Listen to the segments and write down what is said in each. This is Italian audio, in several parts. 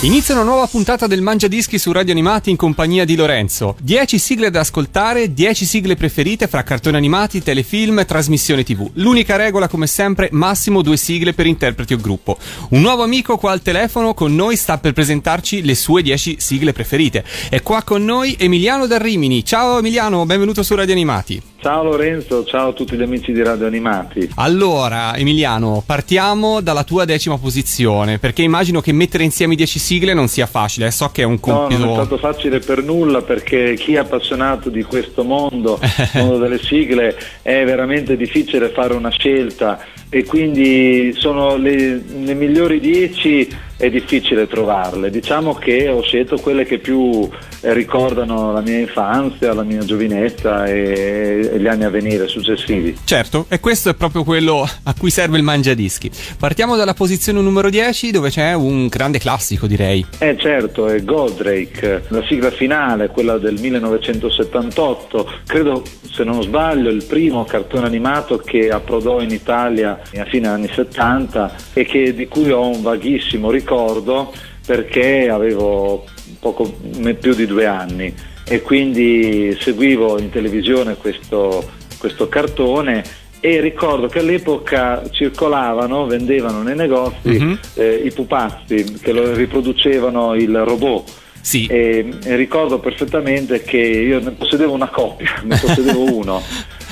Inizia una nuova puntata del Mangia Dischi su Radio Animati in compagnia di Lorenzo. 10 sigle da ascoltare, 10 sigle preferite fra cartoni animati, telefilm trasmissione TV. L'unica regola, come sempre, massimo due sigle per interpreti o gruppo. Un nuovo amico qua al telefono con noi sta per presentarci le sue 10 sigle preferite. È qua con noi Emiliano da Rimini. Ciao Emiliano, benvenuto su Radio Animati. Ciao Lorenzo, ciao a tutti gli amici di Radio Animati. Allora, Emiliano, partiamo dalla tua decima posizione, perché immagino che mettere insieme 10 sigle non sia facile, so che è un compito... No, non è stato facile per nulla perché chi è appassionato di questo mondo, il mondo delle sigle, è veramente difficile fare una scelta e quindi sono le, le migliori 10 è difficile trovarle. Diciamo che ho scelto quelle che più eh, ricordano la mia infanzia, la mia giovinezza e, e, gli anni a venire successivi. Certo, e questo è proprio quello a cui serve il mangiadischi. Partiamo dalla posizione numero 10 dove c'è un grande classico direi. Eh certo, è Goldrake, la sigla finale, quella del 1978, credo se non sbaglio il primo cartone animato che approdò in Italia a fine anni 70 e che, di cui ho un vaghissimo ricordo ricordo perché avevo poco più di due anni e quindi seguivo in televisione questo, questo cartone e ricordo che all'epoca circolavano, vendevano nei negozi mm-hmm. eh, i pupazzi che lo riproducevano il robot. Sì. E, e, ricordo perfettamente che io ne possedevo una coppia, ne possedevo uno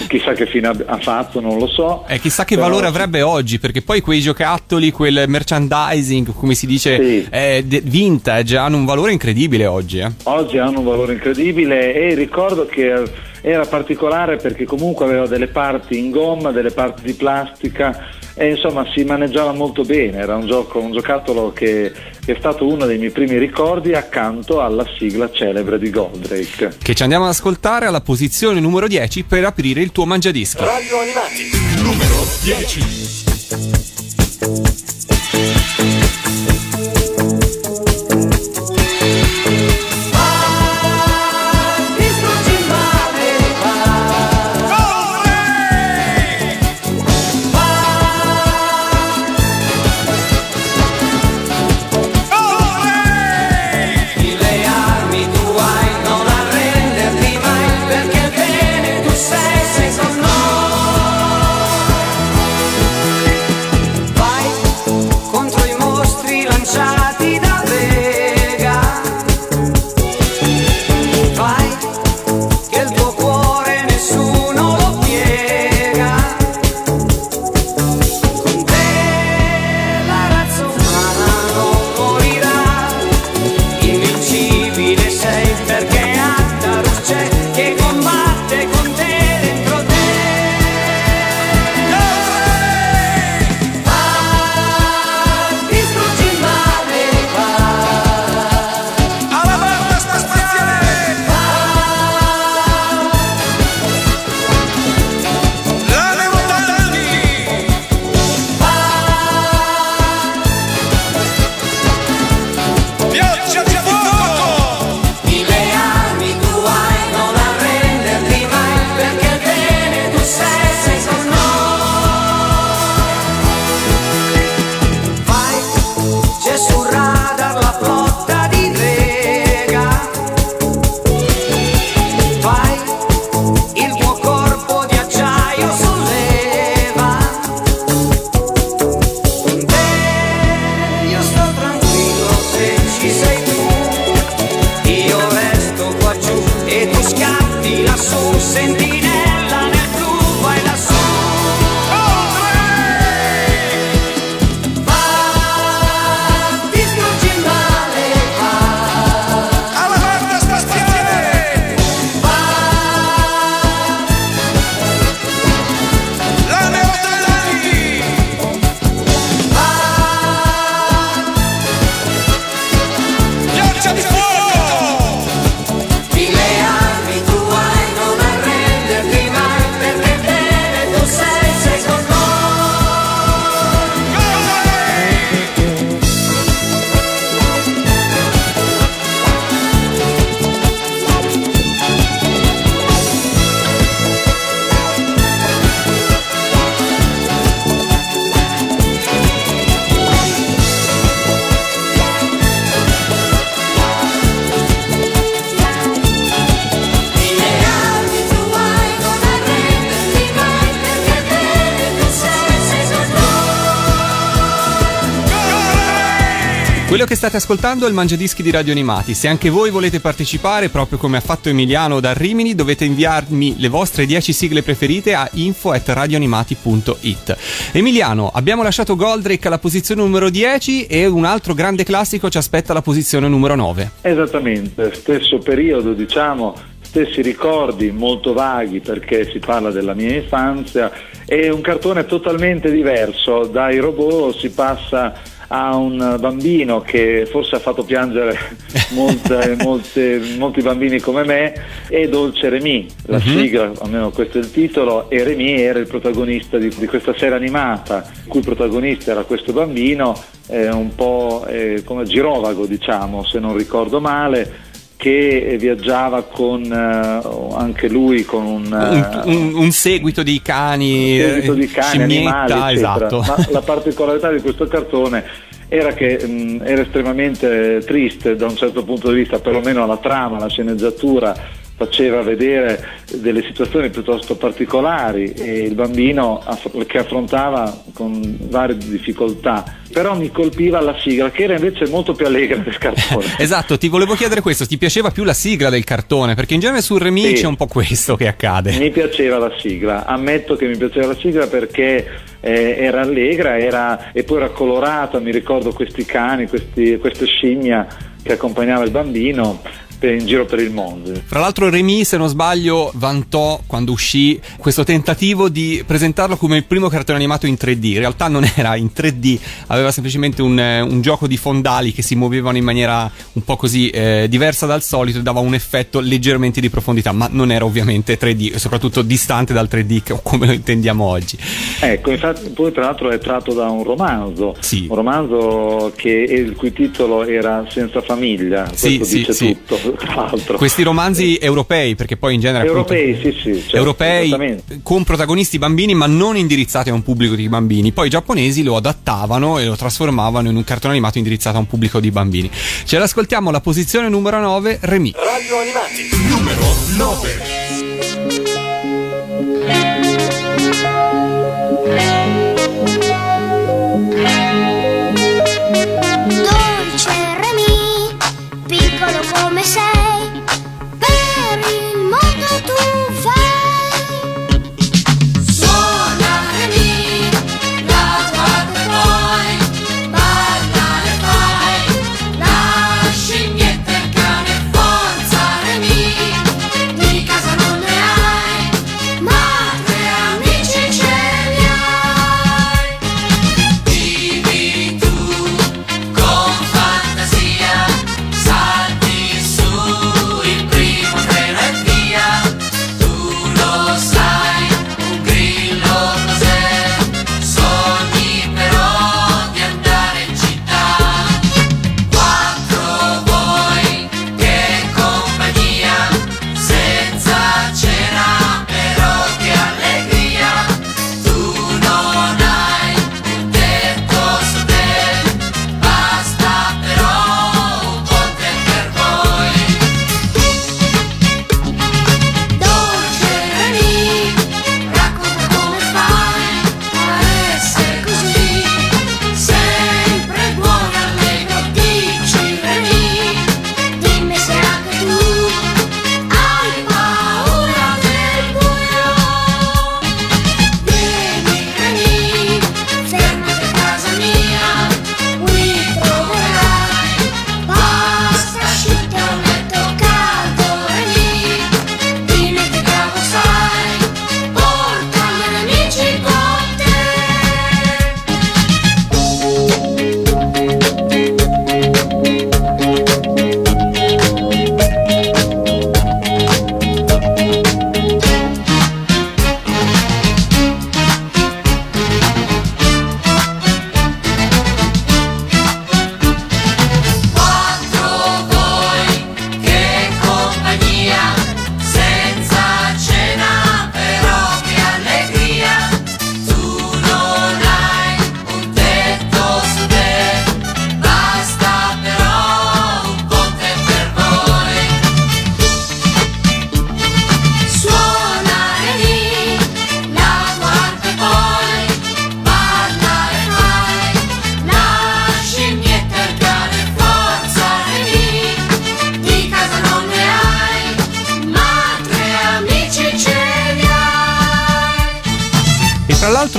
chissà che fine ha fatto, non lo so. E chissà che però... valore avrebbe oggi, perché poi quei giocattoli, quel merchandising, come si dice, sì. eh, vintage, hanno un valore incredibile oggi. Eh. Oggi hanno un valore incredibile e ricordo che era particolare perché comunque aveva delle parti in gomma, delle parti di plastica e insomma si maneggiava molto bene, era un, gioco, un giocattolo che, che, è stato uno dei miei primi ricordi accanto alla sigla celebre di Goldrake. Che ci andiamo ad ascoltare alla posizione numero 10 per aprire il tuo mangiadischi. Radio Animati, numero 10. Che state ascoltando è il Mangiadischi di Radio Animati. Se anche voi volete partecipare, proprio come ha fatto Emiliano da Rimini, dovete inviarmi le vostre 10 sigle preferite a info@radioanimati.it. Emiliano, abbiamo lasciato Goldrake alla posizione numero 10 e un altro grande classico ci aspetta alla posizione numero 9. Esattamente, stesso periodo, diciamo, stessi ricordi molto vaghi perché si parla della mia infanzia è un cartone totalmente diverso, dai robot si passa a un bambino che forse ha fatto piangere molte, molte, molti bambini come me, è Dolce Remy, la uh-huh. sigla, almeno questo è il titolo, e Remy era il protagonista di, di questa serie animata, il cui protagonista era questo bambino, eh, un po' eh, come girovago diciamo, se non ricordo male, che viaggiava con uh, anche lui con un, uh, un, un, seguito di cani, un seguito di cani animali, esatto. Ma la particolarità di questo cartone era che mh, era estremamente triste da un certo punto di vista, perlomeno la trama, la sceneggiatura faceva vedere delle situazioni piuttosto particolari e il bambino che affrontava con varie difficoltà però mi colpiva la sigla che era invece molto più allegra del cartone. Esatto ti volevo chiedere questo ti piaceva più la sigla del cartone? Perché in genere sul remake sì. c'è un po' questo che accade. Mi piaceva la sigla ammetto che mi piaceva la sigla perché eh, era allegra era, e poi era colorata mi ricordo questi cani questi, queste scimmia che accompagnava il bambino in giro per il mondo. Fra l'altro Remy, se non sbaglio, vantò quando uscì questo tentativo di presentarlo come il primo cartone animato in 3D. In realtà non era in 3D, aveva semplicemente un, un gioco di fondali che si muovevano in maniera un po' così eh, diversa dal solito e dava un effetto leggermente di profondità, ma non era ovviamente 3D, soprattutto distante dal 3D come lo intendiamo oggi. Ecco, infatti poi tra l'altro è tratto da un romanzo, sì. un romanzo che, il cui titolo era Senza famiglia, sì, questo sì, dice sì. Tra l'altro. Questi romanzi europei, perché poi in genere... Europei, appunto, sì, sì. Certo, europei con protagonisti bambini, ma non indirizzati a un pubblico di bambini. Poi i giapponesi lo adattavano e lo trasformavano in un cartone animato indirizzato a un pubblico di bambini. Ce l'ascoltiamo alla posizione numero 9, Remy. Radio Animati, numero 9.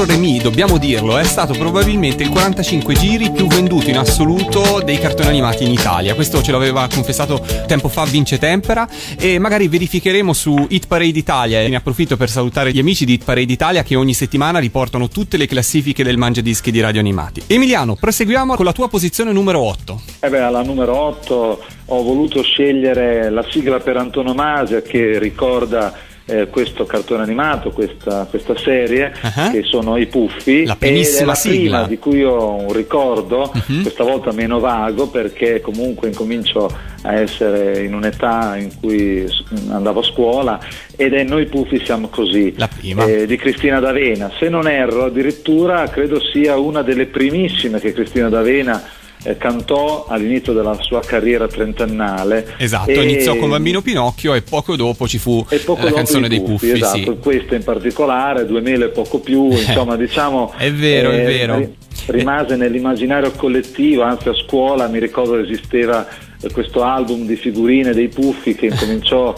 L'altro Remy, dobbiamo dirlo, è stato probabilmente il 45 giri più venduto in assoluto dei cartoni animati in Italia. Questo ce l'aveva confessato tempo fa Vince Tempera e magari verificheremo su Hit Parade Italia e ne approfitto per salutare gli amici di Hit Parade Italia che ogni settimana riportano tutte le classifiche del Mangia Dischi di Radio Animati. Emiliano, proseguiamo con la tua posizione numero 8. Eh beh, alla numero 8 ho voluto scegliere la sigla per antonomasia che ricorda eh, questo cartone animato, questa, questa serie, uh-huh. che sono i Puffi. La primissima la sigla. prima di cui ho un ricordo, uh-huh. questa volta meno vago perché comunque incomincio a essere in un'età in cui andavo a scuola ed è Noi Puffi siamo così, eh, di Cristina D'Avena. Se non erro addirittura credo sia una delle primissime che Cristina D'Avena eh, cantò all'inizio della sua carriera trentennale. Esatto, e... iniziò con Bambino Pinocchio e poco dopo ci fu la canzone dei Puffi. Esatto, sì. questa in particolare, 2000 e poco più, insomma diciamo... è vero, eh, è vero. Rimase nell'immaginario collettivo, anzi a scuola mi ricordo esisteva questo album di figurine dei Puffi che incominciò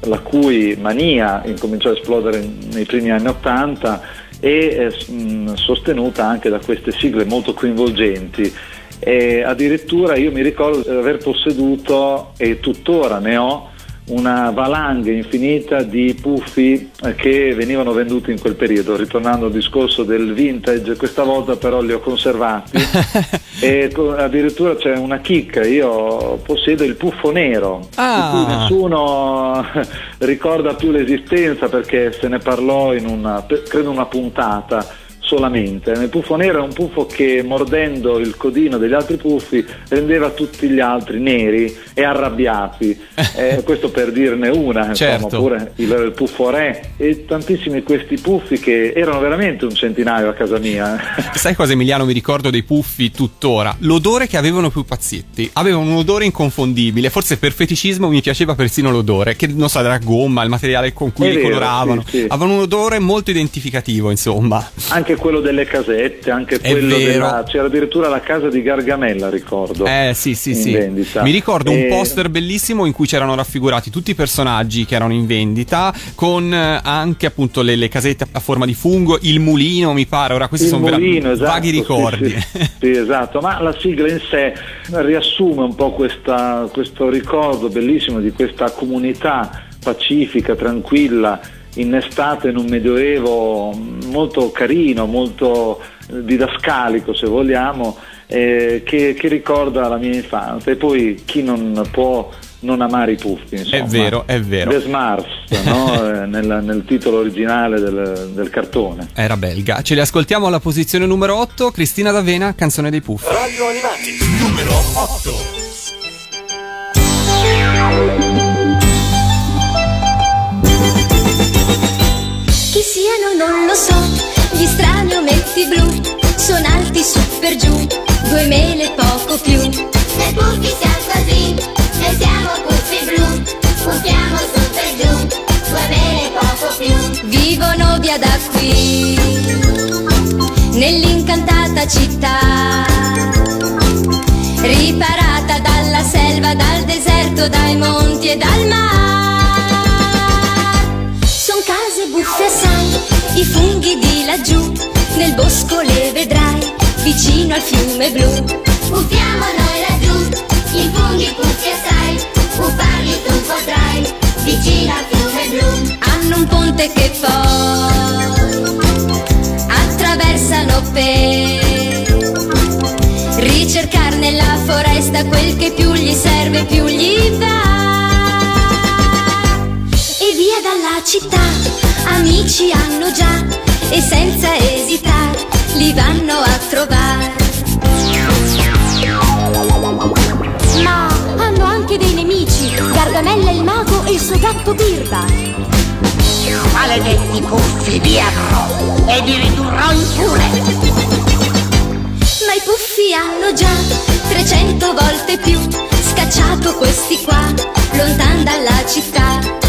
la cui mania incominciò a esplodere nei primi anni Ottanta e eh, sostenuta anche da queste sigle molto coinvolgenti. E addirittura io mi ricordo di aver posseduto e tuttora ne ho una valanga infinita di puffi eh, che venivano venduti in quel periodo. Ritornando al discorso del vintage, questa volta però li ho conservati e addirittura c'è una chicca, io possiedo il puffo nero, ah. di cui nessuno ricorda più l'esistenza perché se ne parlò in una, credo una puntata solamente. Il puffo nero è un puffo che mordendo il codino degli altri puffi rendeva tutti gli altri neri e arrabbiati. eh, questo per dirne una, certo. insomma, oppure il, il, puffo re e tantissimi questi puffi che erano veramente un centinaio a casa mia. Sai cosa Emiliano mi ricordo dei puffi tuttora? L'odore che avevano più pazzetti. Avevano un odore inconfondibile, forse per feticismo mi piaceva persino l'odore, che non so, era gomma, il materiale con cui li coloravano. Sì, sì. Avevano un odore molto identificativo, insomma. Anche quello delle casette, anche quello della, c'era addirittura la casa di Gargamella, ricordo. Eh sì, sì, sì. Vendita. Mi ricordo e... un poster bellissimo in cui c'erano raffigurati tutti i personaggi che erano in vendita, con eh, anche appunto le, le casette a forma di fungo, il mulino, mi pare. Ora questi il sono mulino, esatto, vaghi ricordi. Sì, sì, sì, esatto, ma la sigla in sé riassume un po' questa, questo ricordo bellissimo di questa comunità pacifica, tranquilla innestate in un medioevo molto carino, molto didascalico se vogliamo, eh, che, che, ricorda la mia infanzia e poi chi non può non amare i puffi. Insomma. È vero, è vero. The Smars, no? Eh, nel, nel, titolo originale del, del, cartone. Era belga. Ce li ascoltiamo alla posizione numero 8, Cristina D'Avena, canzone dei puffi. Radio Animati, numero 8. Chi siano non lo so, gli strani ometti blu sono alti su per giù, due mele poco più. E puffi siamo così, e siamo puffi blu, puffiamo su per giù, due mele poco più. Vivono via da qui, nell'incantata città, riparata dalla selva, dal deserto, dai monti e dal mare i funghi di laggiù, nel bosco le vedrai, vicino al fiume blu. Puffiamo noi laggiù, i funghi puffi assai, puffarli tu potrai, vicino al fiume blu. Hanno un ponte che poi attraversano per ricercare nella foresta quel che più gli serve, più gli va. Dalla città amici hanno già e senza esitare li vanno a trovare. Ma hanno anche dei nemici, Gargamella il mago e il suo gatto Birba. Maledetti puffi vi avrò e vi ridurrò in pure. Ma i puffi hanno già 300 volte più scacciato questi qua, lontan dalla città.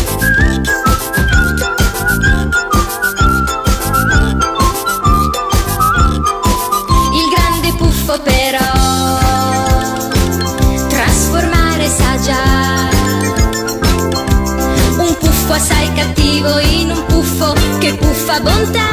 Un puffo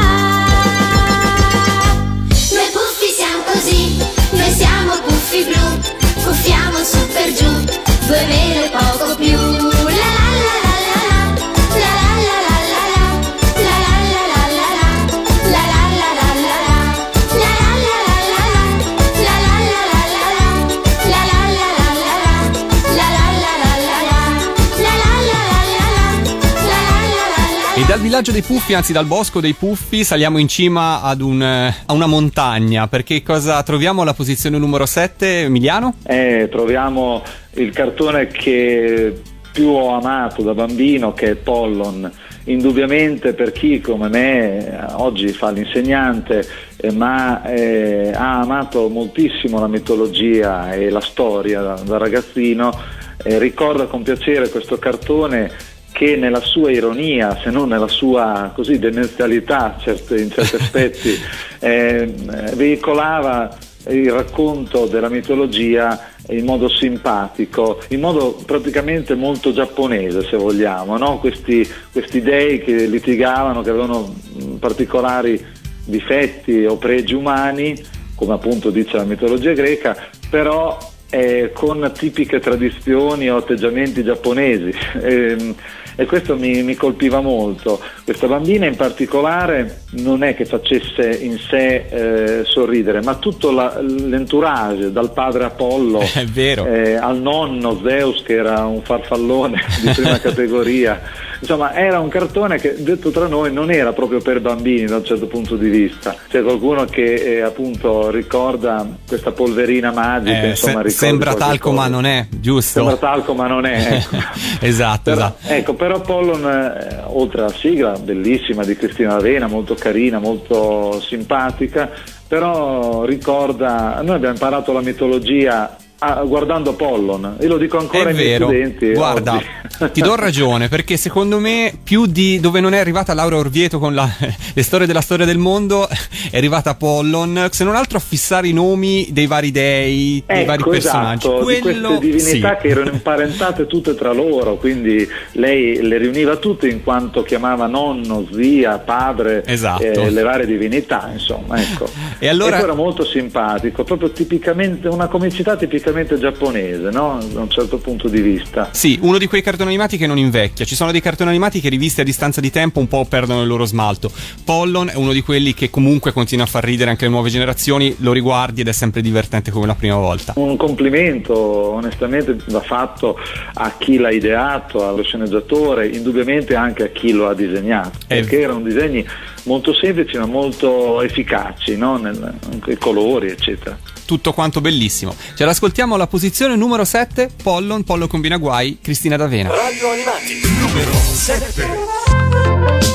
villaggio dei Puffi, anzi dal bosco dei Puffi, saliamo in cima ad un, eh, a una montagna. Perché cosa troviamo alla posizione numero 7, Emiliano? Eh, troviamo il cartone che più ho amato da bambino che è Pollon. Indubbiamente per chi come me eh, oggi fa l'insegnante eh, ma eh, ha amato moltissimo la mitologia e la storia da, da ragazzino, eh, ricorda con piacere questo cartone che nella sua ironia, se non nella sua così demenzialità certe- in certi aspetti, eh, veicolava il racconto della mitologia in modo simpatico, in modo praticamente molto giapponese se vogliamo, no? questi, questi dei che litigavano, che avevano particolari difetti o pregi umani, come appunto dice la mitologia greca, però eh, con tipiche tradizioni o atteggiamenti giapponesi. Ehm, e questo mi, mi colpiva molto. Questa bambina in particolare non è che facesse in sé eh, sorridere, ma tutto la- l'entourage, dal padre Apollo eh, al nonno Zeus che era un farfallone di prima categoria. Insomma, era un cartone che, detto tra noi, non era proprio per bambini da un certo punto di vista. C'è qualcuno che eh, appunto ricorda questa polverina magica, Eh, insomma, se- ricorda sembra talco, ma non è, giusto? Sembra talco ma non è, ecco. esatto, Però, esatto. ecco, però Pollon, eh, oltre alla sigla bellissima di Cristina Ravena, molto carina, molto simpatica, però ricorda, noi abbiamo imparato la mitologia ah, guardando Pollon, io lo dico ancora È ai miei vero, studenti. guarda, oggi. ti do ragione perché secondo me più di dove non è arrivata Laura Orvieto con la- le storie della storia del mondo è arrivata Apollon, se non altro a fissare i nomi dei vari dei, dei Ecco, vari personaggi. esatto, di Quello queste divinità sì. che erano imparentate tutte tra loro, quindi lei le riuniva tutte in quanto chiamava nonno, zia, padre, Esatto. eh, le varie divinità, insomma, ecco. E allora- Ecco, era molto simpatico, proprio tipicamente una comicità tipicamente giapponese, no? Da un certo punto di vista. Sì, uno di quei cartoni animati che non invecchia. Ci sono dei cartoni animati che rivisti a distanza di tempo un po' perdono il loro smalto. Pollon è uno di quelli che comunque continua a far ridere anche le nuove generazioni, lo riguardi ed è sempre divertente come la prima volta. Un complimento onestamente va fatto a chi l'ha ideato, allo sceneggiatore, indubbiamente anche a chi lo ha disegnato, Eh. perché erano disegni molto semplici ma molto efficaci, no? Nel- anche i colori eccetera. Tutto quanto bellissimo. Ce l'ascoltiamo alla posizione numero 7, Pollon, Pollo combina guai, Cristina D'Avena. Radio Animati, numero 7.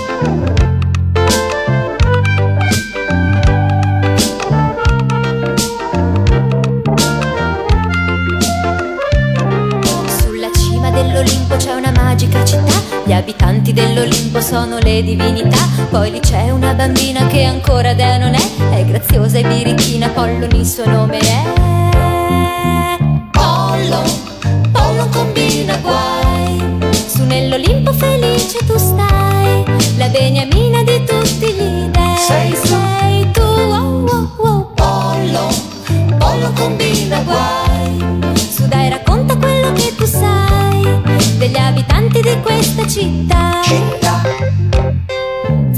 Sono le divinità, poi lì c'è una bambina che ancora dea non è, è graziosa e birichina, Pollon il suo nome è. Pollon, Pollon combina guai, su nell'Olimpo felice tu stai, la beniamina di tutti gli dei, sei, sei tu, oh, oh, oh, Pollon, Pollon combina guai, su dai racconta quello che tu sai degli abitanti di questa città.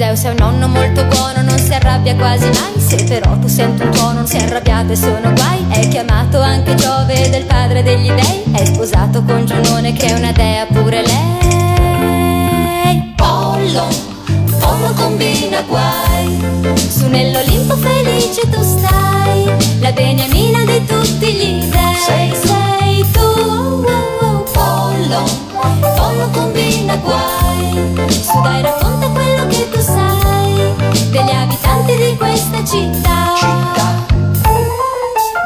Zeus è un nonno molto buono, non si arrabbia quasi mai. Se però tu senti un tuono, non si arrabbiato e sono guai. È chiamato anche Giove del padre degli dei. È sposato con Giunone che è una dea pure lei. Pollo, Pollo combina guai. Su nell'Olimpo felice tu stai. La beniamina di tutti gli dei. Sei, sei tu, oh, oh, oh, Pollo, Pollo combina guai. Su dai racconta degli abitanti di questa città.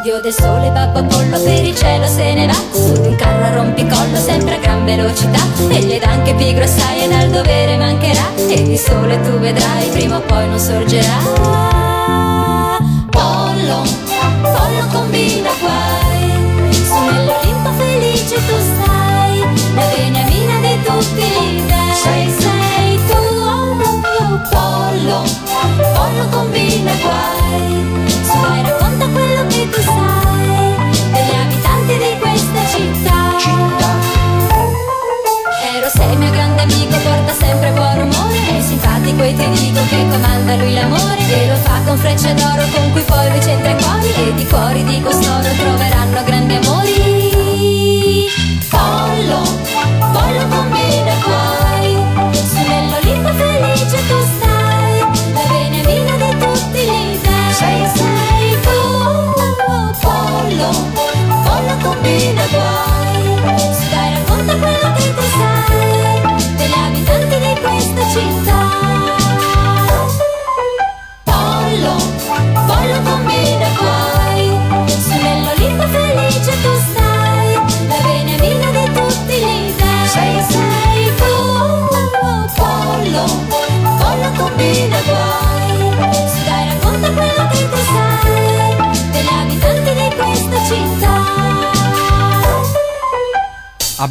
Dio del sole, babbo Apollo, per il cielo se ne va. Su di un carro a rompicollo, sempre a gran velocità. E gli ed anche pigro sai e nel dovere mancherà. E di sole tu vedrai, prima o poi non sorgerà. Pollo, pollo combina guai. Su nell'Olimpo felice tu stai. La beniamina di tutti gli dei cuori E di cuori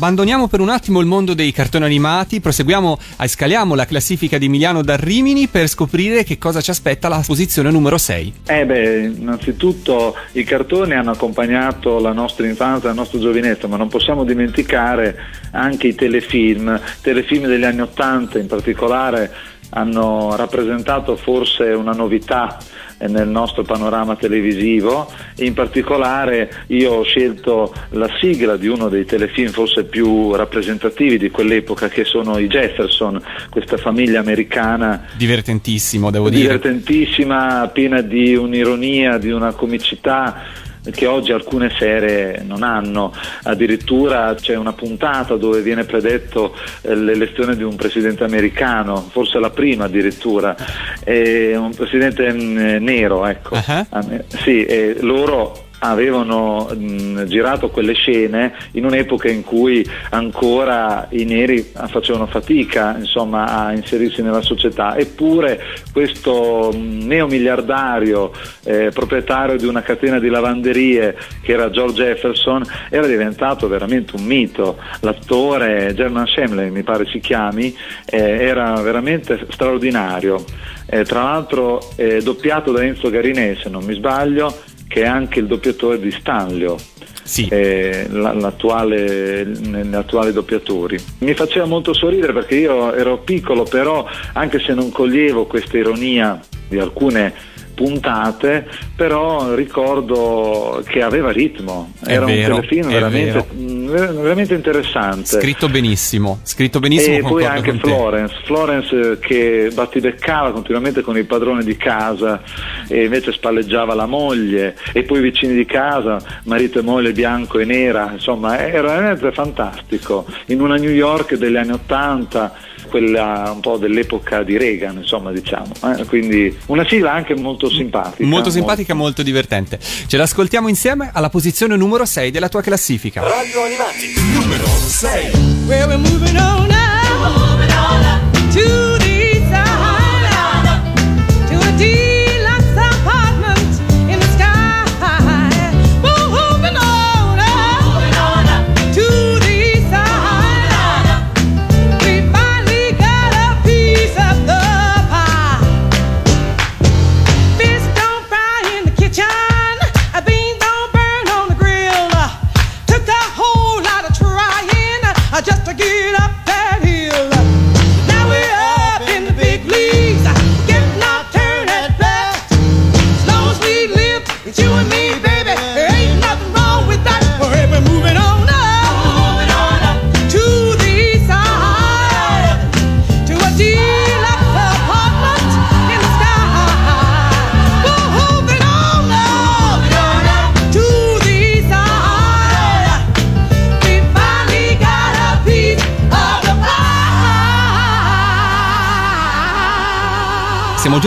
Abbandoniamo per un attimo il mondo dei cartoni animati, proseguiamo, eh, scaliamo la classifica di Emiliano da Rimini per scoprire che cosa ci aspetta alla posizione numero 6. Eh beh, innanzitutto i cartoni hanno accompagnato la nostra infanzia, la nostra giovinezza, ma non possiamo dimenticare anche i telefilm, telefilm degli anni Ottanta in particolare hanno rappresentato forse una novità nel nostro panorama televisivo in particolare io ho scelto la sigla di uno dei telefilm forse più rappresentativi di quell'epoca che sono i Jefferson, questa famiglia americana Divertentissimo, devo dire. divertentissima, piena di un'ironia, di una comicità che oggi alcune serie non hanno. Addirittura c'è una puntata dove viene predetto eh, l'elezione di un presidente americano, forse la prima addirittura, un presidente mm, nero, ecco. Eh, Sì, loro avevano mh, girato quelle scene in un'epoca in cui ancora i neri facevano fatica insomma, a inserirsi nella società, eppure questo mh, neomiliardario eh, proprietario di una catena di lavanderie che era George Jefferson era diventato veramente un mito. L'attore German Shemley, mi pare si chiami, eh, era veramente straordinario. Eh, tra l'altro eh, doppiato da Enzo Garinè, se non mi sbaglio, che è anche il doppiatore di Stanlio. Sì. eh, la- l'attuale, negli attuali doppiatori. Mi faceva molto sorridere perché io ero piccolo, però anche se non coglievo questa ironia di alcune puntate, però ricordo che aveva ritmo, È era vero, un telefilm veramente, ver- veramente interessante. Scritto benissimo, scritto benissimo. E poi anche. Florence, Florence eh, che battibeccava continuamente con il padrone di casa e invece spalleggiava la moglie e poi i vicini di casa, marito e moglie bianco e nera, insomma era veramente fantastico. In una New York degli anni Ottanta, quella un po' dell'epoca di Reagan, insomma diciamo. eh. Quindi una sigla anche molto simpatica. Molto simpatica, molto divertente. Ce l'ascoltiamo insieme alla posizione numero 6 della tua classifica. Radio Animati, numero 6. Well, we're moving on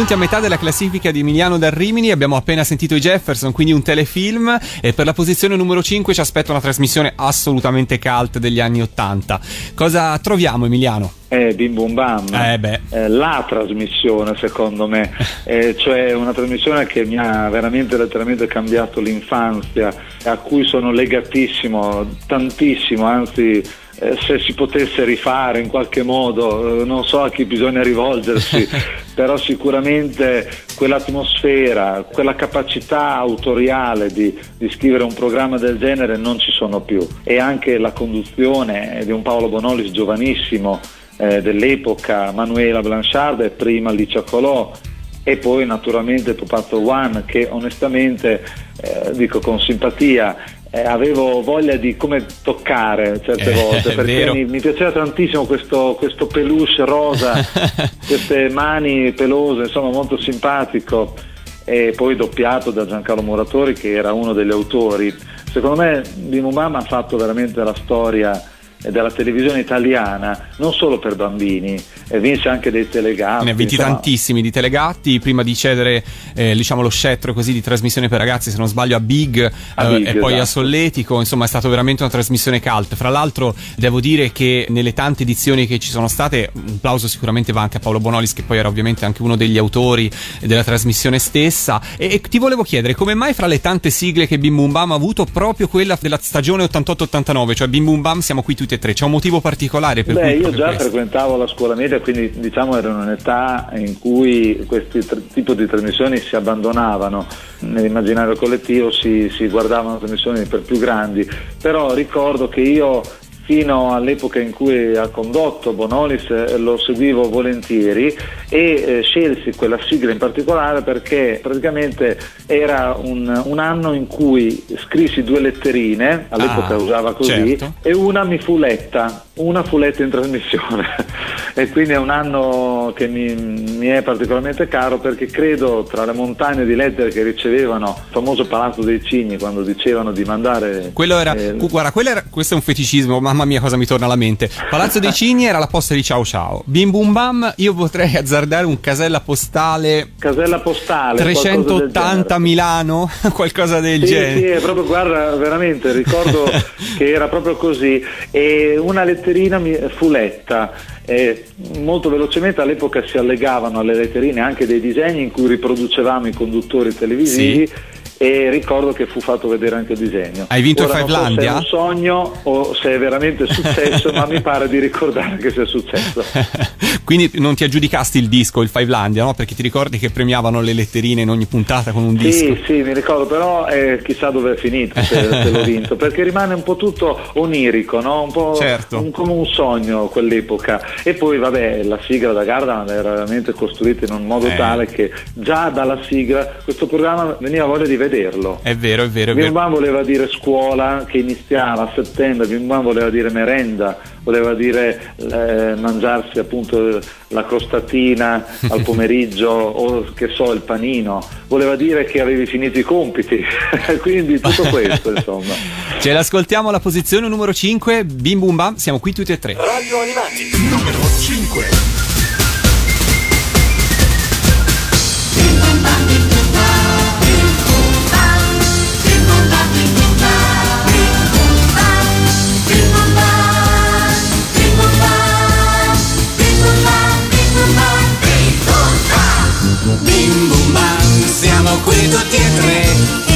giunti a metà della classifica di Emiliano da Rimini, abbiamo appena sentito i Jefferson, quindi un telefilm e per la posizione numero 5 ci aspetta una trasmissione assolutamente cult degli anni 80. Cosa troviamo Emiliano? Eh, Bim Bum Bam, Eh beh. Eh, la trasmissione secondo me, Eh, cioè una trasmissione che mi ha veramente letteralmente cambiato l'infanzia, a cui sono legatissimo tantissimo, anzi eh, se si potesse rifare in qualche modo, eh, non so a chi bisogna rivolgersi, però sicuramente quell'atmosfera, quella capacità autoriale di, di scrivere un programma del genere non ci sono più. E anche la conduzione di un Paolo Bonolis giovanissimo eh, dell'epoca, Manuela Blanchard e prima Licia Colò e poi naturalmente Pupazzo One che onestamente, eh, dico con simpatia, eh, avevo voglia di come toccare certe Eh, volte perché mi, mi piaceva tantissimo questo, questo peluche rosa, queste mani pelose, insomma molto simpatico e poi doppiato da Giancarlo Muratori che era uno degli autori. Secondo me Bim Bam ha fatto veramente la storia della televisione italiana, non solo per bambini, e vince anche dei telegatti. Ne ha vinti insomma. tantissimi di telegatti prima di cedere eh, diciamo lo scettro così di trasmissione per ragazzi se non sbaglio a Big, A eh, Big, e poi a esatto. Solletico insomma è stata veramente una trasmissione cult fra l'altro devo dire che nelle tante edizioni che ci sono state un plauso sicuramente va anche a Paolo Bonolis che poi era ovviamente anche uno degli autori della trasmissione stessa e, e ti volevo chiedere come mai fra le tante sigle che Bim Bum Bam ha avuto proprio quella della stagione 88-89 cioè Bim Bum Bam siamo qui tutti e tre c'è un motivo particolare per Beh, cui io già questo? frequentavo la scuola media, quindi diciamo in un'età in cui questi tr- tipo di trasmissioni si abbandonavano. Nell'immaginario collettivo si, si guardavano trasmissioni per più grandi, però ricordo che io fino all'epoca in cui ha condotto Bonolis eh, lo seguivo volentieri e eh, scelsi quella sigla in particolare perché praticamente era un, un anno in cui scrissi due letterine, all'epoca Ah, usava così, certo. e una mi fu letta, una fu letta in trasmissione e quindi è un anno che mi, mi è particolarmente caro perché credo tra le montagne di lettere che ricevevano il famoso Palazzo dei Cigni quando dicevano di mandare Quello era, eh, gu- guarda, quello era- questo è un feticismo, mamma mia cosa mi torna alla mente. Palazzo dei Cigni era la posta di Ciao Ciao. Bim Bum Bam, io potrei azzardare un casella postale casella postale qualcosa del 380 genere. Milano, qualcosa del Sì, genere. sì, è proprio, guarda, veramente ricordo che era proprio così. E una letterina fu letta. E molto velocemente all'epoca si allegavano alle letterine anche dei disegni in cui riproducevamo i conduttori televisivi e ricordo che fu fatto vedere anche il disegno. Hai vinto il Ora so Fivelandia? se è un sogno o se è veramente successo, ma mi pare di ricordare che sia successo. Quindi non ti aggiudicasti il disco, il Fivelandia, no? Perché ti ricordi che premiavano le letterine in ogni puntata con un disco. Sì, sì, mi ricordo, però eh, chissà dove è finito se, se l'ho vinto, perché rimane un po' tutto onirico, no? un po' Certo. un- come un sogno quell'epoca. E poi, vabbè, la sigla da Gardaland era veramente costruita in un modo Eh. tale che già dalla sigla questo programma veniva voglia di vederlo. È vero, è vero, è vero. Bam voleva dire scuola che iniziava a settembre, Bim Bam voleva dire merenda, voleva dire eh, mangiarsi appunto la crostatina al pomeriggio o che so il panino, voleva dire che avevi finito i compiti, quindi tutto questo insomma. Ce l'ascoltiamo alla posizione numero 5, Bim Bum Bam, siamo qui tutti e tre. Radio Animati, numero 5. Bim bum bam, siamo qui tutti e tre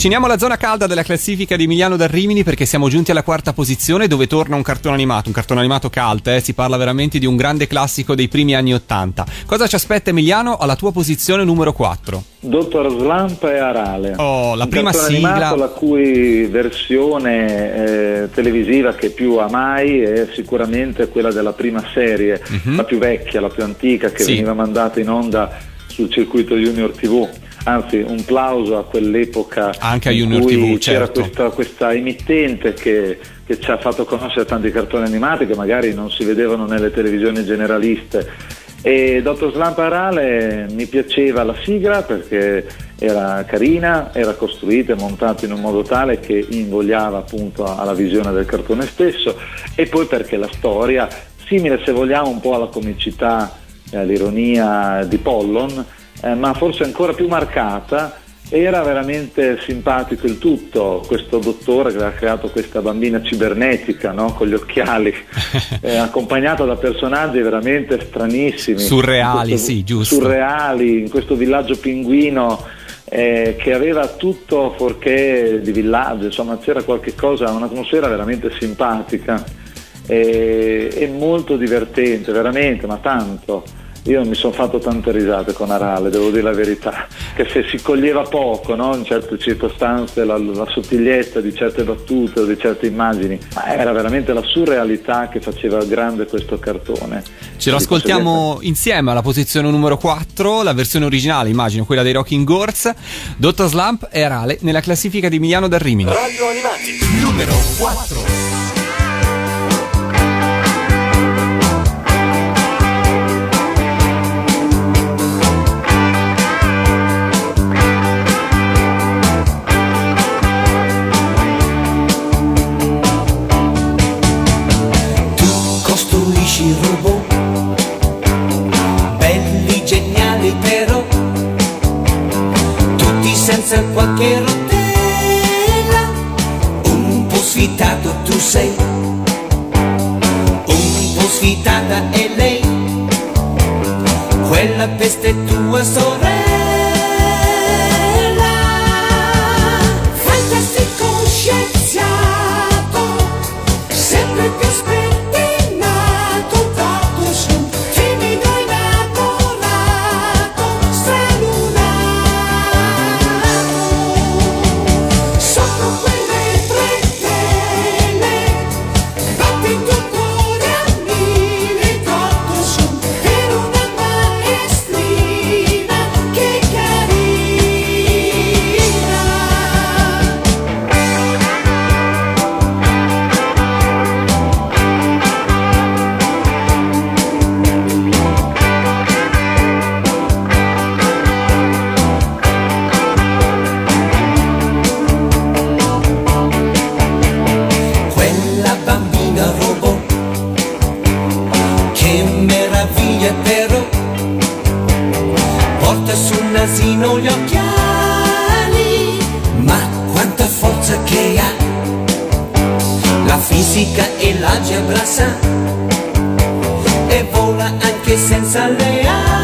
avviciniamo alla zona calda della classifica di Emiliano da Rimini perché siamo giunti alla quarta posizione dove torna un cartone animato, un cartone animato cult, eh? si parla veramente di un grande classico dei primi anni Ottanta. Cosa ci aspetta Emiliano alla tua posizione numero 4? Dottor Slump e Arale. Oh, la Un prima sigla. animato la cui versione eh, televisiva che più amai è sicuramente quella della prima serie, la più vecchia, la più antica che. Sì. veniva mandata in onda sul circuito Junior TV. Anzi, un plauso a quell'epoca Anche a Junior TV, c'era certo. questa, questa emittente che, che ci ha fatto conoscere tanti cartoni animati che magari non si vedevano nelle televisioni generaliste. E Dottor Slump Arale mi piaceva la sigla perché era carina, era costruita e montata in un modo tale che invogliava appunto alla visione del cartone stesso e poi perché la storia, simile se vogliamo un po' alla comicità e all'ironia di Pollon, eh, ma forse ancora più marcata, era veramente simpatico il tutto, questo dottore che aveva creato questa bambina cibernetica no? con gli occhiali, eh, accompagnata da personaggi veramente stranissimi. Surreali, In questo- sì, giusto. Surreali, in questo villaggio pinguino eh, che aveva tutto fuorché di villaggio, insomma c'era qualche cosa, un'atmosfera veramente simpatica e, e molto divertente, veramente, ma tanto. Io mi sono fatto tante risate con Arale, devo dire la verità, che se si coglieva poco no, in certe circostanze la, la sottigliezza di certe battute o di certe immagini, ma era veramente la surrealità che faceva grande questo cartone. Ce lo ascoltiamo insieme alla posizione numero 4, la versione originale, immagino, quella dei Rocking Gores, Dottor Slump e Arale nella classifica di Emiliano da Rimini. Radio Animati, numero 4. Fisica e l'algebra sa. E vola anche senza le ali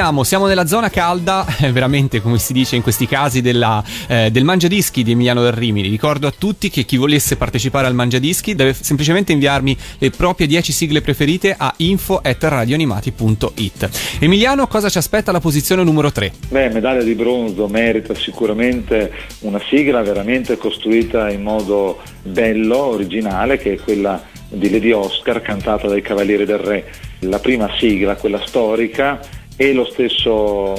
siamo, siamo nella zona calda, eh, veramente come si dice in questi casi della, eh, del Mangiadischi di Emiliano del Rimini. Ricordo a tutti che chi volesse partecipare al Mangiadischi deve semplicemente inviarmi le proprie 10 sigle preferite a info.radioanimati.it. Emiliano, cosa ci aspetta alla posizione numero 3? Beh, medaglia di bronzo merita sicuramente una sigla veramente costruita in modo bello, originale, che è quella di Lady Oscar cantata dai Cavalieri del Re. La prima sigla, quella storica, e lo stesso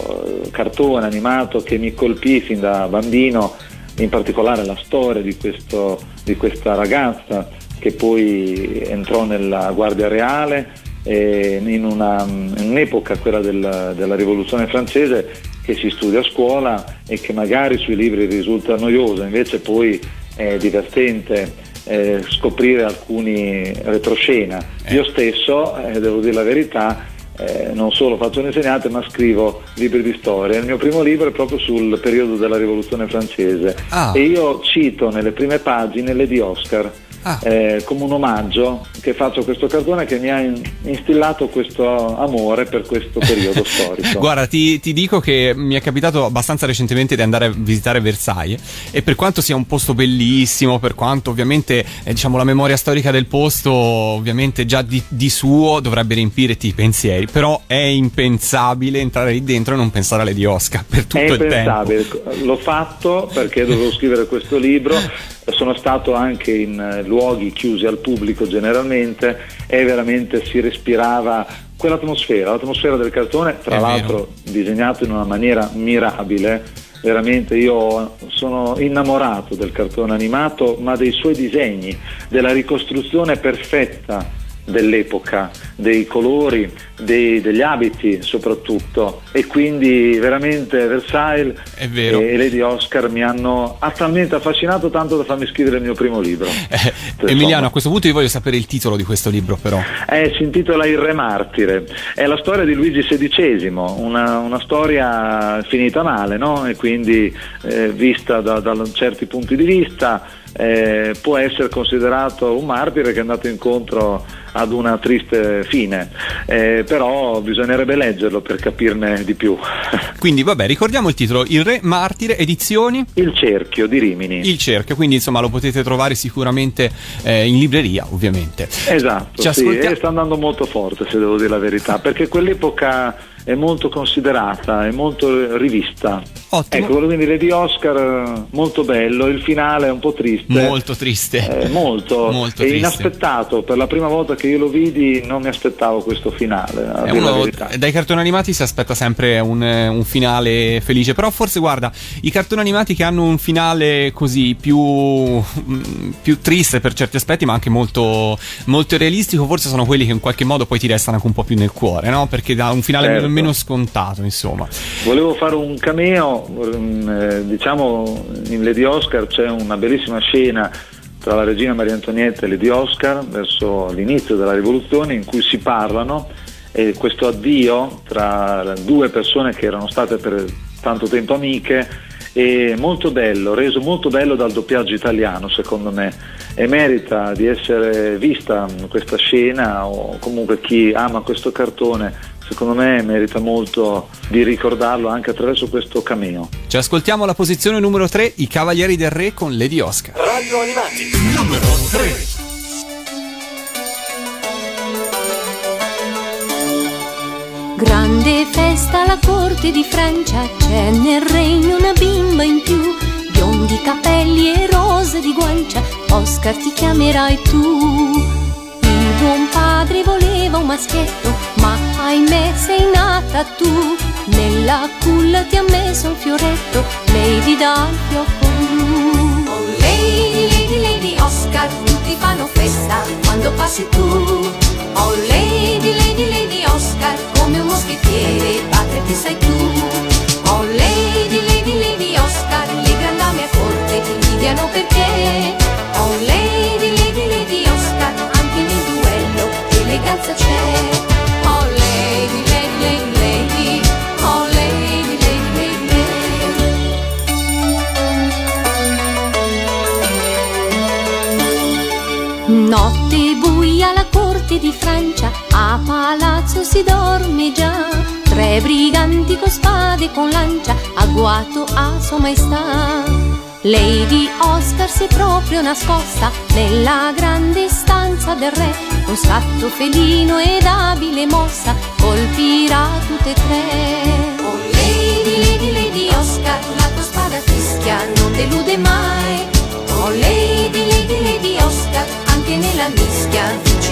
eh, cartone animato che mi colpì fin da bambino, in particolare la storia di, questo- di questa ragazza che poi entrò nella Guardia Reale e in, una- in un'epoca, quella del- della rivoluzione francese, che si studia a scuola e che magari sui libri risulta noiosa, invece poi è divertente eh, scoprire alcuni retroscena. Io stesso, eh, devo dire la verità, eh, non solo faccio l'insegnante ma scrivo libri di storia. Il mio primo libro è proprio sul periodo della rivoluzione francese Ah. e io cito nelle prime pagine le di Oscar. Ah. eh, come un omaggio che faccio a questo cartone che mi ha in- instillato questo amore per questo periodo storico. Guarda, ti, ti dico che mi è capitato abbastanza recentemente di andare a visitare Versailles e per quanto sia un posto bellissimo, per quanto ovviamente eh, diciamo, la memoria storica del posto ovviamente già di, di suo dovrebbe riempirti i pensieri, però è impensabile entrare lì dentro e non pensare alle di Oscar per tutto È il tempo. impensabile, l'ho fatto perché dovevo scrivere questo libro, sono stato anche in eh, luoghi chiusi al pubblico generalmente e veramente si respirava quell'atmosfera, l'atmosfera del cartone, tra È vero. l'altro disegnato in una maniera mirabile. Veramente io sono innamorato del cartone animato, ma dei suoi disegni, della ricostruzione perfetta dell'epoca, dei colori, dei- degli abiti soprattutto e quindi veramente Versailles e Lady Oscar mi hanno ha talmente affascinato tanto da farmi scrivere il mio primo libro. Eh. Emiliano, a questo punto io voglio sapere il titolo di questo libro però. Eh, si intitola Il Re Martire, è la storia di Luigi XVI, una, una storia finita male, no? E quindi eh, vista da, da certi punti di vista eh, può essere considerato un martire che è andato incontro ad una triste fine, Eh, però bisognerebbe leggerlo per capirne di più. Quindi vabbè, ricordiamo il titolo, Il Re Martire, edizioni Il cerchio di Rimini. Il Cerchio, quindi insomma lo potete trovare sicuramente eh, in libreria ovviamente. Esatto, Ci sì, ascoltia- e sta andando molto forte se devo dire la verità, perché quell'epoca è molto considerata, è molto rivista. Ottimo. Ecco, quello quindi Lady Oscar eh, molto bello, il finale è un po' triste. Molto triste. Eh, molto, Molto triste. inaspettato, per la prima volta che io lo vidi non mi aspettavo questo finale, dire uno- dai cartoni animati si aspetta sempre un, eh, un finale felice, però forse guarda, i cartoni animati che hanno un finale così più, mm, più triste per certi aspetti, ma anche molto, molto realistico, forse sono quelli che in qualche modo poi ti restano anche un po' più nel cuore, no? Perché dà un finale Certo. Meno, scontato, insomma. Volevo fare un cameo, mm, eh, diciamo in Lady Oscar c'è una bellissima scena tra la regina Maria Antonietta e Lady Oscar verso l'inizio della rivoluzione in cui si parlano e questo addio tra due persone che erano state per tanto tempo amiche è molto bello, reso molto bello dal doppiaggio italiano secondo me e merita di essere vista mm, questa scena o comunque chi ama questo cartone secondo me merita molto di ricordarlo anche attraverso questo cameo. Ci ascoltiamo la posizione numero 3, I Cavalieri del Re con Lady Oscar. Radio Animati, numero 3. Grande festa alla corte di Francia, c'è nel regno una bimba in più, biondi capelli e rose di guancia, Oscar ti chiamerai tu. Il buon padre voleva un maschietto, ma ahimè sei nata tu. Nella culla ti ha messo un fioretto, Lady dal fiocco blu. Oh lady, lady, lady Oscar, tutti fanno festa quando passi tu. Oh lady, lady, lady Oscar, come un moschettiere, batterti sai tu. Oh lady, lady, lady Oscar, le grandi dame a corte ti invidiano perché. Oh lady, lady, lady Oscar, anche nel duello eleganza c'è. Buia alla corte di Francia, a palazzo si dorme già. Tre briganti con spade e con lancia, agguato a sua maestà. Lady Oscar si è proprio nascosta nella grande stanza del re, con scatto felino ed abile mossa, colpirà tutte e tre. Oh Lady, Lady, Lady Oscar, la tua spada fischia non delude mai. Oh Lady, Lady, Lady Oscar, anche nella mischia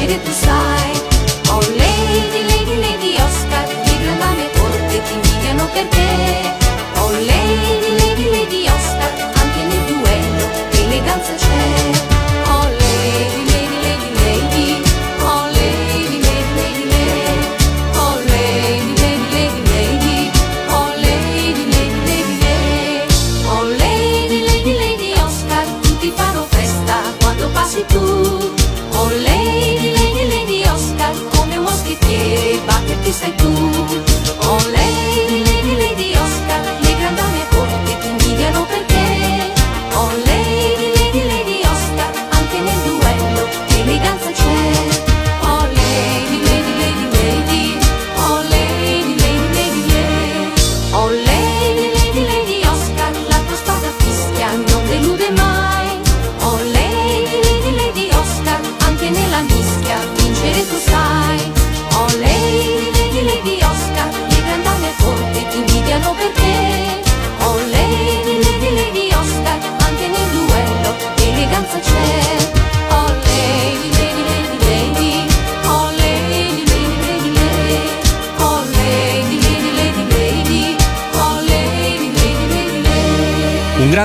tu sai. Oh Lady, Lady, Lady Oscar, le grandame corte ti invidiano per te. Oh Lady, Lady, Lady Oscar, anche nel duello eleganza c'è.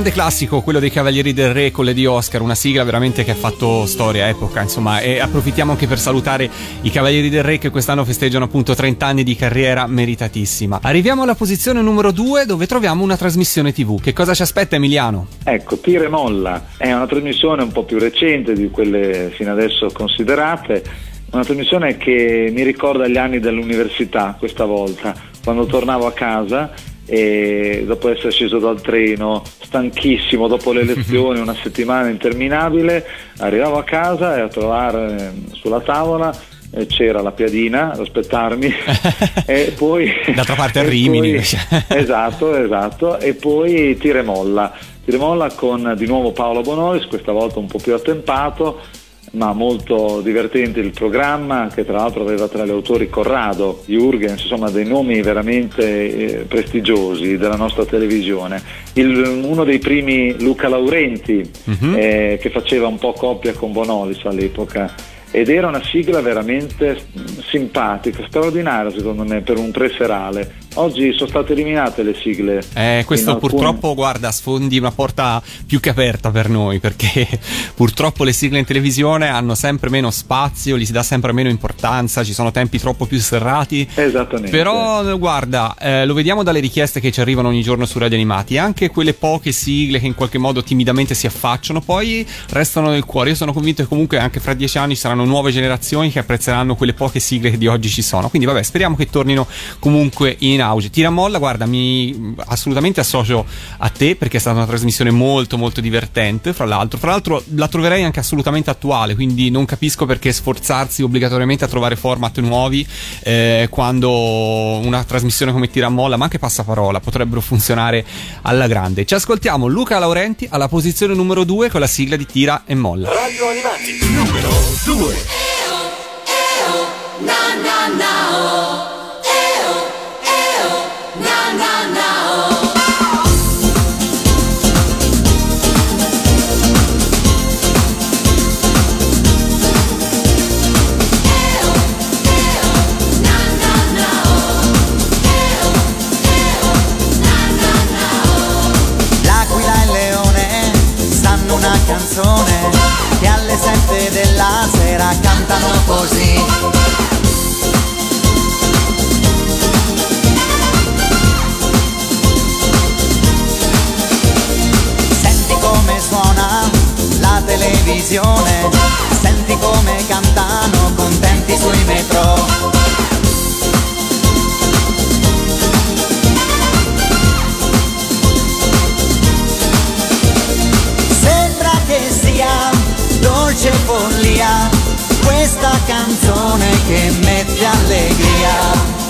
Grande classico, quello dei Cavalieri del Re con le di Oscar, una sigla veramente che ha fatto storia, epoca, insomma, e approfittiamo anche per salutare i Cavalieri del Re che quest'anno festeggiano appunto 30 anni di carriera meritatissima. Arriviamo alla posizione numero 2 dove troviamo una trasmissione TV. Che cosa ci aspetta Emiliano? Ecco, Tira e Molla è una trasmissione un po' più recente di quelle fino adesso considerate, una trasmissione che mi ricorda gli anni dell'università questa volta, quando tornavo a casa e dopo essere sceso dal treno, stanchissimo dopo le lezioni, una settimana interminabile, arrivavo a casa e a trovare eh, sulla tavola eh, c'era la piadina ad aspettarmi e poi D'altra parte a Rimini. poi- esatto, esatto, e poi tira e molla. Tira e molla con di nuovo Paolo Bonolis, questa volta un po' più attempato, ma molto divertente il programma, che tra l'altro aveva tra gli autori Corrado, Jürgens, insomma dei nomi veramente eh, prestigiosi della nostra televisione. Il- uno dei primi Luca Laurenti, Mhm. eh, che faceva un po' coppia con Bonolis all'epoca. Ed era una sigla veramente mm, simpatica, straordinaria secondo me per un preserale. Oggi sono state eliminate le sigle. Eh, questo alcune- purtroppo, guarda, sfondi una porta più che aperta per noi, perché purtroppo le sigle in televisione hanno sempre meno spazio, gli si dà sempre meno importanza, ci sono tempi troppo più serrati. Esattamente. Però, guarda, eh, lo vediamo dalle richieste che ci arrivano ogni giorno su Radio Animati, anche quelle poche sigle che in qualche modo timidamente si affacciano, poi restano nel cuore. Io sono convinto che comunque anche fra dieci anni ci saranno nuove generazioni che apprezzeranno quelle poche sigle che di oggi ci sono. Quindi, vabbè, speriamo che tornino comunque in auge. Tira molla, guarda, mi assolutamente associo a te perché è stata una trasmissione molto, molto divertente. Fra l'altro, fra l'altro, la troverei anche assolutamente attuale. Quindi, non capisco perché sforzarsi obbligatoriamente a trovare format nuovi eh, quando una trasmissione come Tira molla, ma anche passaparola, potrebbero funzionare alla grande. Ci ascoltiamo Luca Laurenti alla posizione numero 2 con la sigla di Tira e molla. Radio Animati numero 2 Na na na televisione Senti come cantano contenti sui metro. Sembra che sia dolce follia Questa canzone che mette allegria.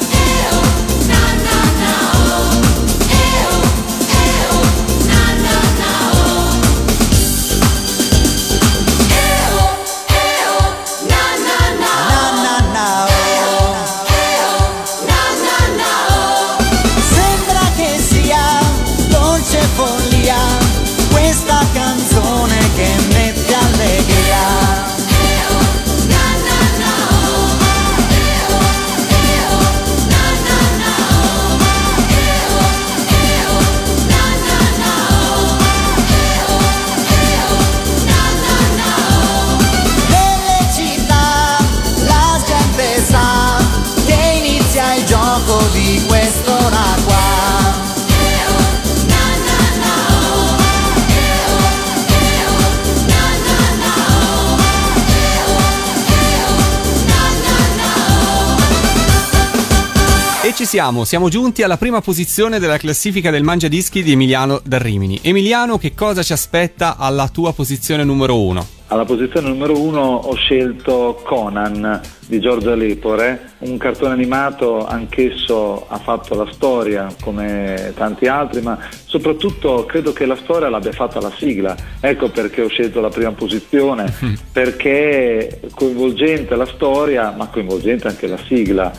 Siamo, siamo giunti alla prima posizione della classifica del Mangia Dischi di Emiliano da Rimini. Emiliano, che cosa ci aspetta alla tua posizione numero uno? Alla posizione numero uno ho scelto Conan di Giorgia Lepore, un cartone animato, anch'esso ha fatto la storia come tanti altri, ma soprattutto credo che la storia l'abbia fatta la sigla. Ecco perché ho scelto la prima posizione, perché è coinvolgente la storia, ma coinvolgente anche la sigla,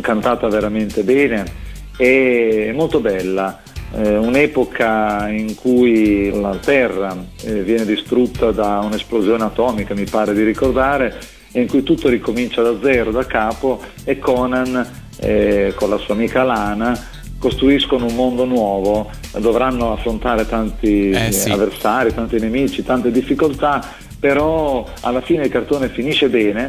cantata veramente bene e molto bella. Eh, un'epoca in cui la Terra eh, viene distrutta da un'esplosione atomica, mi pare di ricordare, e in cui tutto ricomincia da zero, da capo, e Conan eh, con la sua amica Lana costruiscono un mondo nuovo, dovranno affrontare tanti Eh, sì. avversari, tanti nemici, tante difficoltà, però alla fine il cartone finisce bene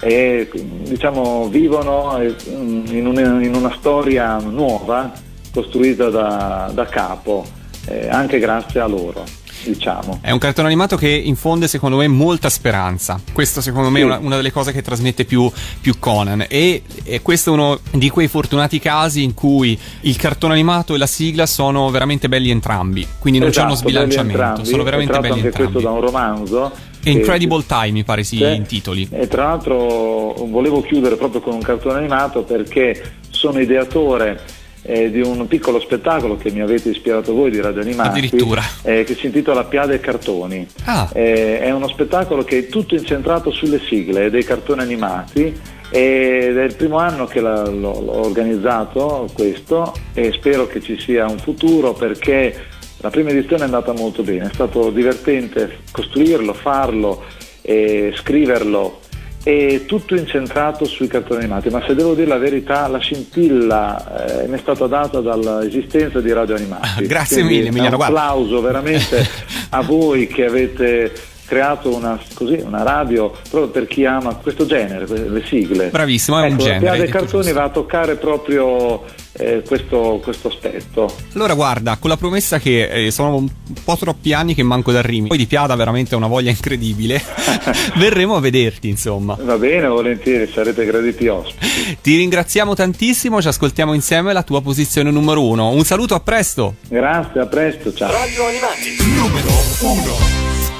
e diciamo vivono eh, in una, in una storia nuova costruita da, da capo, eh, anche grazie a loro, diciamo. È un cartone animato che infonde secondo me molta speranza. Questo secondo me Sì. è una, una delle cose che trasmette più, più Conan. E, e questo è uno di quei fortunati casi in cui il cartone animato e la sigla sono veramente belli entrambi. Quindi non c'è uno Esatto, sbilanciamento. entrambi. Sono veramente belli anche entrambi. questo da un romanzo. che- Incredible Time mi pare si Sì. intitoli. E tra l'altro volevo chiudere proprio con un cartone animato perché sono ideatore eh, di un piccolo spettacolo che mi avete ispirato voi di Radio Animati Addirittura. eh, che si intitola Piade e Cartoni. Ah. Eh, è uno spettacolo che è tutto incentrato sulle sigle dei cartoni animati ed è il primo anno che la- l'ho, l'ho organizzato questo e spero che ci sia un futuro perché la prima edizione è andata molto bene, è stato divertente costruirlo, farlo, e scriverlo e tutto incentrato sui cartoni animati, ma se devo dire la verità la scintilla eh, mi è stata data dall'esistenza di Radio Animati. Ah, grazie Quindi mille, Emiliano, Un applauso veramente a voi che avete creato una, così, una radio proprio per chi ama questo genere, le sigle. Bravissimo, è un ecco, genere, La Piada hai dei cartoni giusto. va a toccare proprio eh, questo, questo aspetto. Allora guarda, con la promessa che eh, sono un po' troppi anni che manco da Rimini, poi di Piada veramente una voglia incredibile, verremo a vederti insomma. Va bene, volentieri, sarete graditi ospiti. Ti ringraziamo tantissimo, ci ascoltiamo insieme la tua posizione numero uno. Un saluto, a presto! Grazie, a presto, ciao. Radio Animati, numero uno.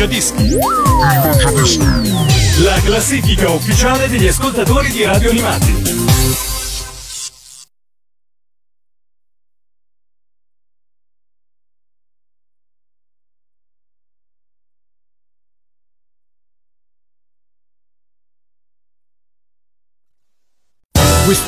Mangiadischi. La classifica ufficiale degli ascoltatori di radio animati.